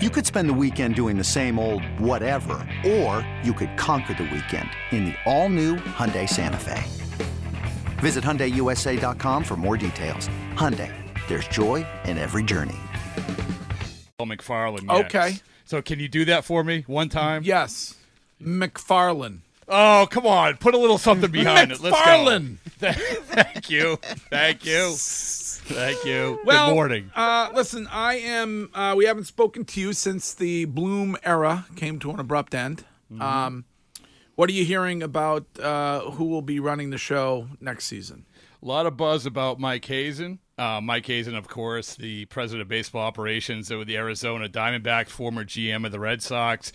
You could spend the weekend doing the same old whatever, or you could conquer the weekend in the all-new Hyundai Santa Fe. Visit HyundaiUSA.com for more details. Hyundai, there's joy in every journey. Oh, McFarland. Next. Okay. So can you do that for me one time? Yes. McFarland. Oh, come on. Put a little something behind it. Let's go. McFarland. Thank you. Thank you. Thank you. Well, Good morning. Uh, listen, I am. Uh, we haven't spoken to you since the Bloom era came to an abrupt end. Mm-hmm. Um, what are you hearing about uh, who will be running the show next season? A lot of buzz about Mike Hazen. Uh, Mike Hazen, of course, the president of baseball operations with the Arizona Diamondbacks, former GM of the Red Sox.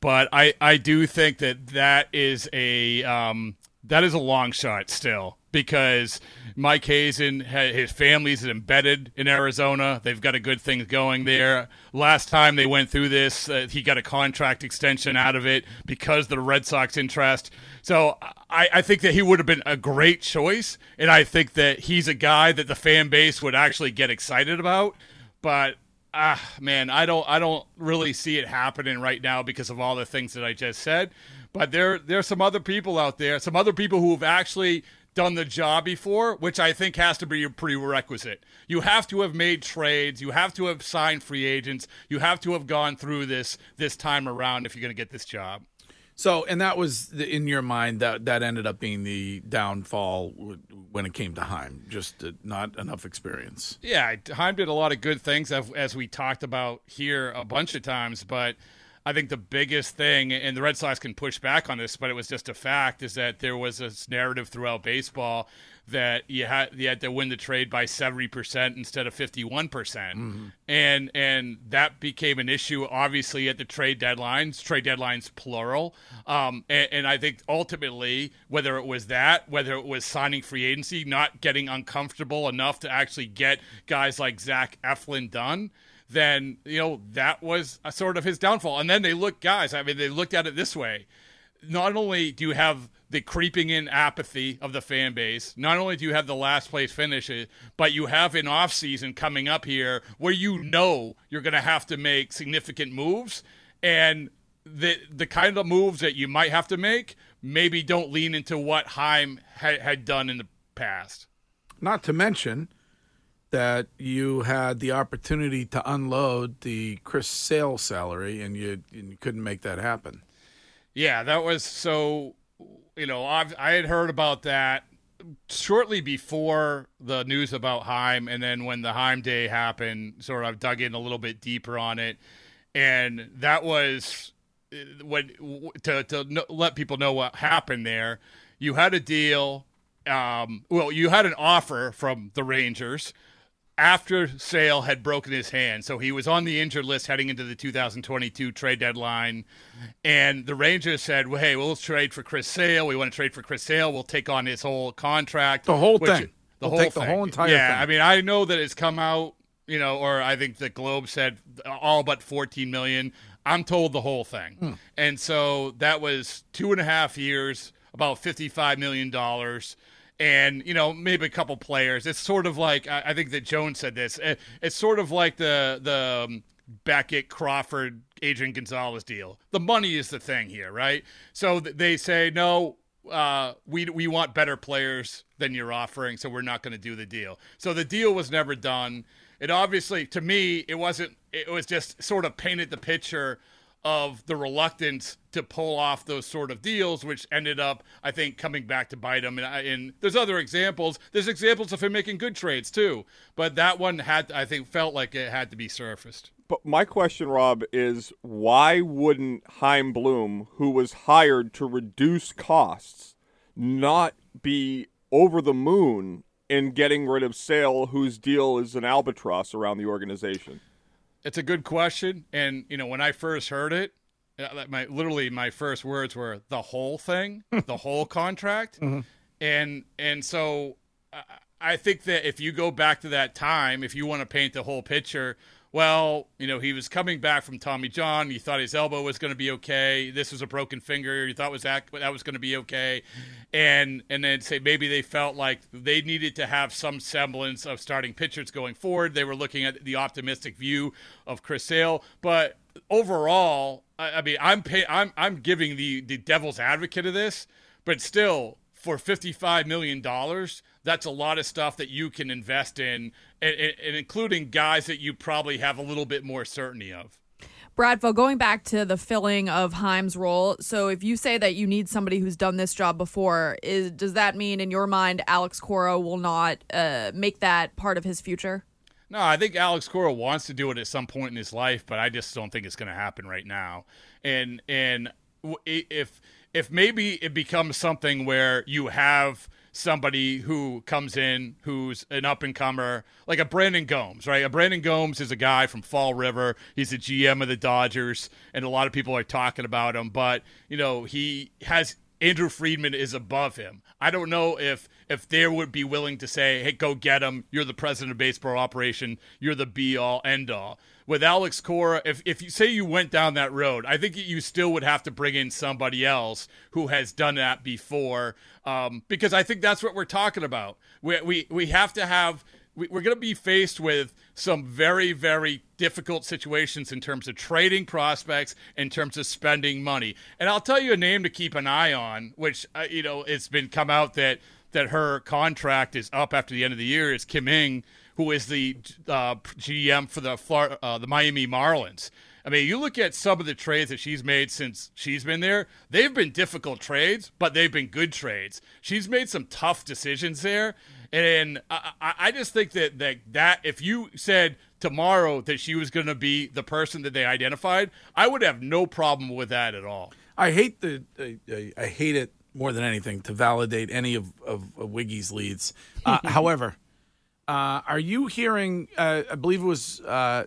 But I, I do think that that is a um, that is a long shot still because Mike Hazen, his family's embedded in Arizona. They've got a good thing going there. Last time they went through this, uh, he got a contract extension out of it because the Red Sox interest. So I, I think that he would have been a great choice, and I think that he's a guy that the fan base would actually get excited about. But ah, man, I don't, I don't really see it happening right now because of all the things that I just said. But there, there's some other people out there, some other people who have actually done the job before, which I think has to be a prerequisite. You have to have made trades, you have to have signed free agents, you have to have gone through this this time around if you're going to get this job. So, and that was the, in your mind that that ended up being the downfall when it came to Chaim, just uh, not enough experience. Yeah, Chaim did a lot of good things as, as we talked about here a bunch of times, but I think the biggest thing, and the Red Sox can push back on this, but it was just a fact, is that there was this narrative throughout baseball that you had you had to win the trade by seventy percent instead of fifty one percent, Mm-hmm. and and that became an issue obviously at the trade deadlines, trade deadlines plural, um, and, and I think ultimately whether it was that, whether it was signing free agency, not getting uncomfortable enough to actually get guys like Zach Eflin done then you know that was a sort of his downfall. And then they look, guys. I mean, they looked at it this way: not only do you have the creeping in apathy of the fan base, not only do you have the last place finishes, but you have an off season coming up here where you know you're going to have to make significant moves, and the the kind of moves that you might have to make maybe don't lean into what Chaim ha- had done in the past. Not to mention that you had the opportunity to unload the Chris Sale salary, and you, and you couldn't make that happen. Yeah, that was so. You know, I've, I had heard about that shortly before the news about Chaim, and then when the Chaim day happened, sort of dug in a little bit deeper on it, and that was when to to let people know what happened there. You had a deal. Um, well, you had an offer from the Rangers after Sale had broken his hand. So he was on the injured list heading into the 2022 trade deadline. And the Rangers said, well, hey, we'll trade for Chris Sale. We want to trade for Chris Sale. We'll take on his whole contract. The whole which- thing. The We'll whole take the whole entire yeah, thing. I mean, I know that it's come out, you know, or I think the Globe said all but 14 million. I'm told the whole thing. Hmm. And so that was two and a half years, about $55 million and you know maybe a couple players. It's sort of like I I think that Jones said this. It- It's sort of like the the um, Beckett Crawford Adrian Gonzalez deal. The money is the thing here, right? So th- they say no. Uh, we we want better players than you're offering, so we're not going to do the deal. So the deal was never done. It obviously, to me, it wasn't. It was just sort of painted the picture of the reluctance to pull off those sort of deals, which ended up, I think, coming back to bite him. And, I- and there's other examples. There's examples of him making good trades too, but that one had, I think, felt like it had to be surfaced. But my question, Rob, is why wouldn't Chaim Bloom, who was hired to reduce costs, not be over the moon in getting rid of Sale, whose deal is an albatross around the organization? It's a good question, and you know, when I first heard it, uh, my literally my first words were the whole thing, the whole contract, and and so I- I think that if you go back to that time, if you want to paint the whole picture, well, you know, he was coming back from Tommy John. You thought his elbow was going to be okay. This was a broken finger. You thought was that that was going to be okay, and and then say maybe they felt like they needed to have some semblance of starting pitchers going forward. They were looking at the optimistic view of Chris Sale, but overall, I, I mean, I'm pay, I'm I'm giving the the devil's advocate of this, but still, for fifty five million dollars, that's a lot of stuff that you can invest in, and, and, and including guys that you probably have a little bit more certainty of. Bradfo, going back to the filling of Chaim's role, so if you say that you need somebody who's done this job before, is does that mean in your mind Alex Cora will not uh, make that part of his future? No, I think Alex Cora wants to do it at some point in his life, but I just don't think it's going to happen right now. And and if if maybe it becomes something where you have somebody who comes in who's an up and comer, like a Brandon Gomes, right? A Brandon Gomes is a guy from Fall River. He's the GM of the Dodgers, and a lot of people are talking about him. But you know, he has Andrew Friedman is above him. I don't know if if they would be willing to say, "Hey, go get him. You're the president of baseball operation. You're the be all end all." With Alex Cora, if if you say you went down that road, I think you still would have to bring in somebody else who has done that before, um, because I think that's what we're talking about. We we we have to have we, are going to be faced with some very, very difficult situations in terms of trading prospects, in terms of spending money. And I'll tell you a name to keep an eye on, which uh, you know it's been come out that that her contract is up after the end of the year. Is Kim Ng, who is the uh, GM for the Florida, uh, the Miami Marlins. I mean, you look at some of the trades that she's made since she's been there. They've been difficult trades, but they've been good trades. She's made some tough decisions there, and I, I just think that, that that if you said tomorrow that she was going to be the person that they identified, I would have no problem with that at all. I hate the I, I hate it more than anything to validate any of of, of Wiggy's leads. Uh, however, uh, are you hearing? Uh, I believe it was uh,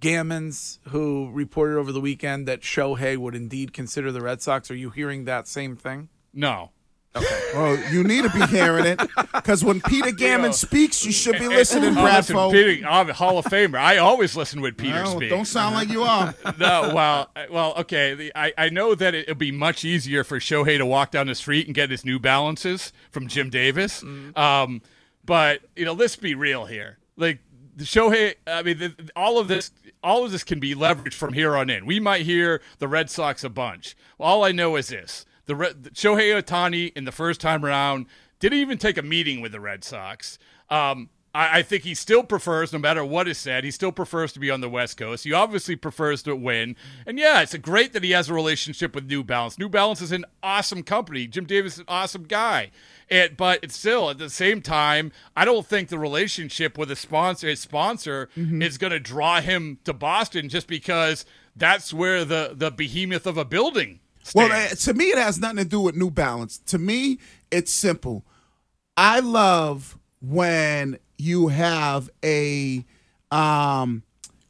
Gammons who reported over the weekend that Shohei would indeed consider the Red Sox. Are you hearing that same thing? No. Okay. Well, you need to be hearing it because when Peter Gammon speaks, you should be listening, Bradfo. Peter, I'm a Hall of Famer. I always listen when Peter well, speaks. Don't sound like you are. no, well, well, okay. The, I, I know that it would be much easier for Shohei to walk down the street and get his New Balances from Jim Davis. Mm. Um, but you know, let's be real here. Like the Shohei, I mean, the, all of this, all of this can be leveraged from here on in. We might hear the Red Sox a bunch. All I know is this: the, the Shohei Ohtani in the first time around didn't even take a meeting with the Red Sox. Um, I, I, think he still prefers, no matter what is said, he still prefers to be on the West Coast. He obviously prefers to win. And yeah, it's great that he has a relationship with New Balance. New Balance is an awesome company. Jim Davis is an awesome guy. It, but it's still at the same time, I don't think the relationship with a sponsor, his sponsor, mm-hmm. is going to draw him to Boston just because that's where the the behemoth of a building well, uh, to me, it has nothing to do with New Balance. To me, it's simple. I love when you have a um,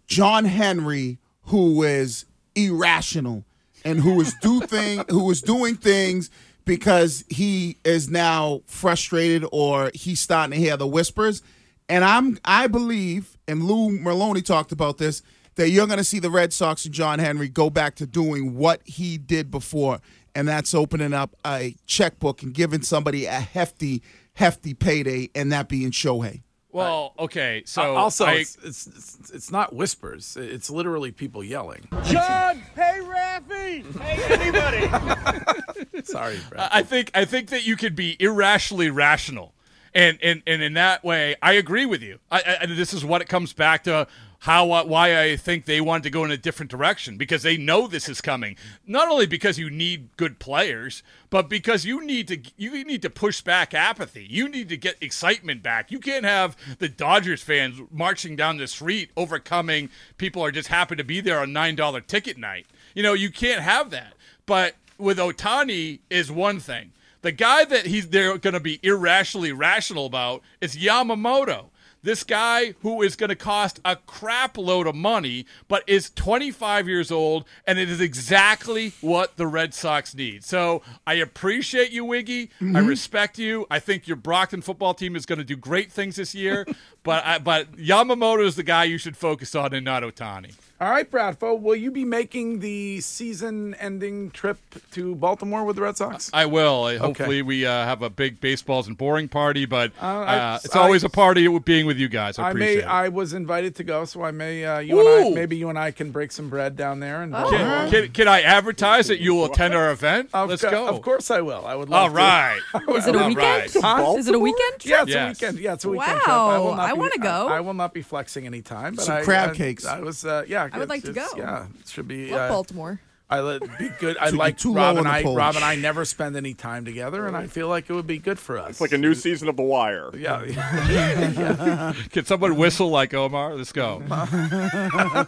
John Henry who is irrational and who is do thing who is doing things because he is now frustrated or he's starting to hear the whispers. And I'm I believe, and Lou Merloni talked about this that you're going to see the Red Sox and John Henry go back to doing what he did before, and that's opening up a checkbook and giving somebody a hefty, hefty payday, and that being Shohei. Well, okay, so also I, it's, it's, it's not whispers; it's literally people yelling. John, hey Raffy, hey anybody. Sorry, Brad. I think I think that you could be irrationally rational, and and and in that way, I agree with you. I, I, this is what it comes back to how uh, why I think they want to go in a different direction because they know this is coming. Not only because you need good players, but because you need to you need to push back apathy. You need to get excitement back. You can't have the Dodgers fans marching down the street overcoming people are just happy to be there on $9 ticket night. You know, you can't have that. But with Ohtani is one thing. The guy that he's they're going to be irrationally rational about is Yamamoto. This guy who is going to cost a crap load of money, but is 25 years old, and it is exactly what the Red Sox need. So I appreciate you, Wiggy. Mm-hmm. I respect you. I think your Brockton football team is going to do great things this year. but I, but Yamamoto is the guy you should focus on, and not Ohtani. All right, Bradfo, will you be making the season-ending trip to Baltimore with the Red Sox? I will. Uh, Hopefully, we uh, have a big baseballs and boring party, but uh, I- it's always I- a party being with you guys. I I appreciate may. it. I was invited to go, so I may. Uh, you and I, maybe you and I can break some bread down there. And Oh. can, can, can I advertise that you will attend our event? Of Let's co- go. Of course, I will. I would love All to. right. Is it a weekend? right. Huh? Is it a weekend trip? Yeah, it's a weekend. Yeah, it's a weekend trip. Wow, I, I wanna go. I, I will not be flexing any time. But Some I, crab I- cakes. I was. Uh, yeah, I would like to go. Yeah, it should be. Love uh, Baltimore. I let be good. I Should be like too Rob low and the I. poll. Rob and I never spend any time together, and I feel like it would be good for us. It's like a new season of The Wire. Yeah. yeah. Can someone whistle like Omar? Let's go. All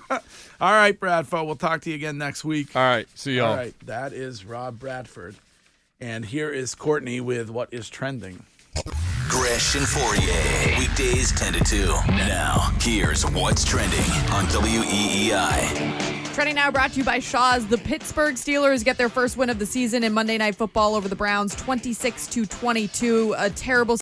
All right, Bradfo. We'll talk to you again next week. right. See y'all. All right, that is Rob Bradford, and here is Courtney with what is trending. Gresh and Fauria. Weekdays 10 to 2. Now, here's what's trending on WEEI. Trending now brought to you by Shaw's. The Pittsburgh Steelers get their first win of the season in Monday Night Football over the Browns, 26 to 22. A terrible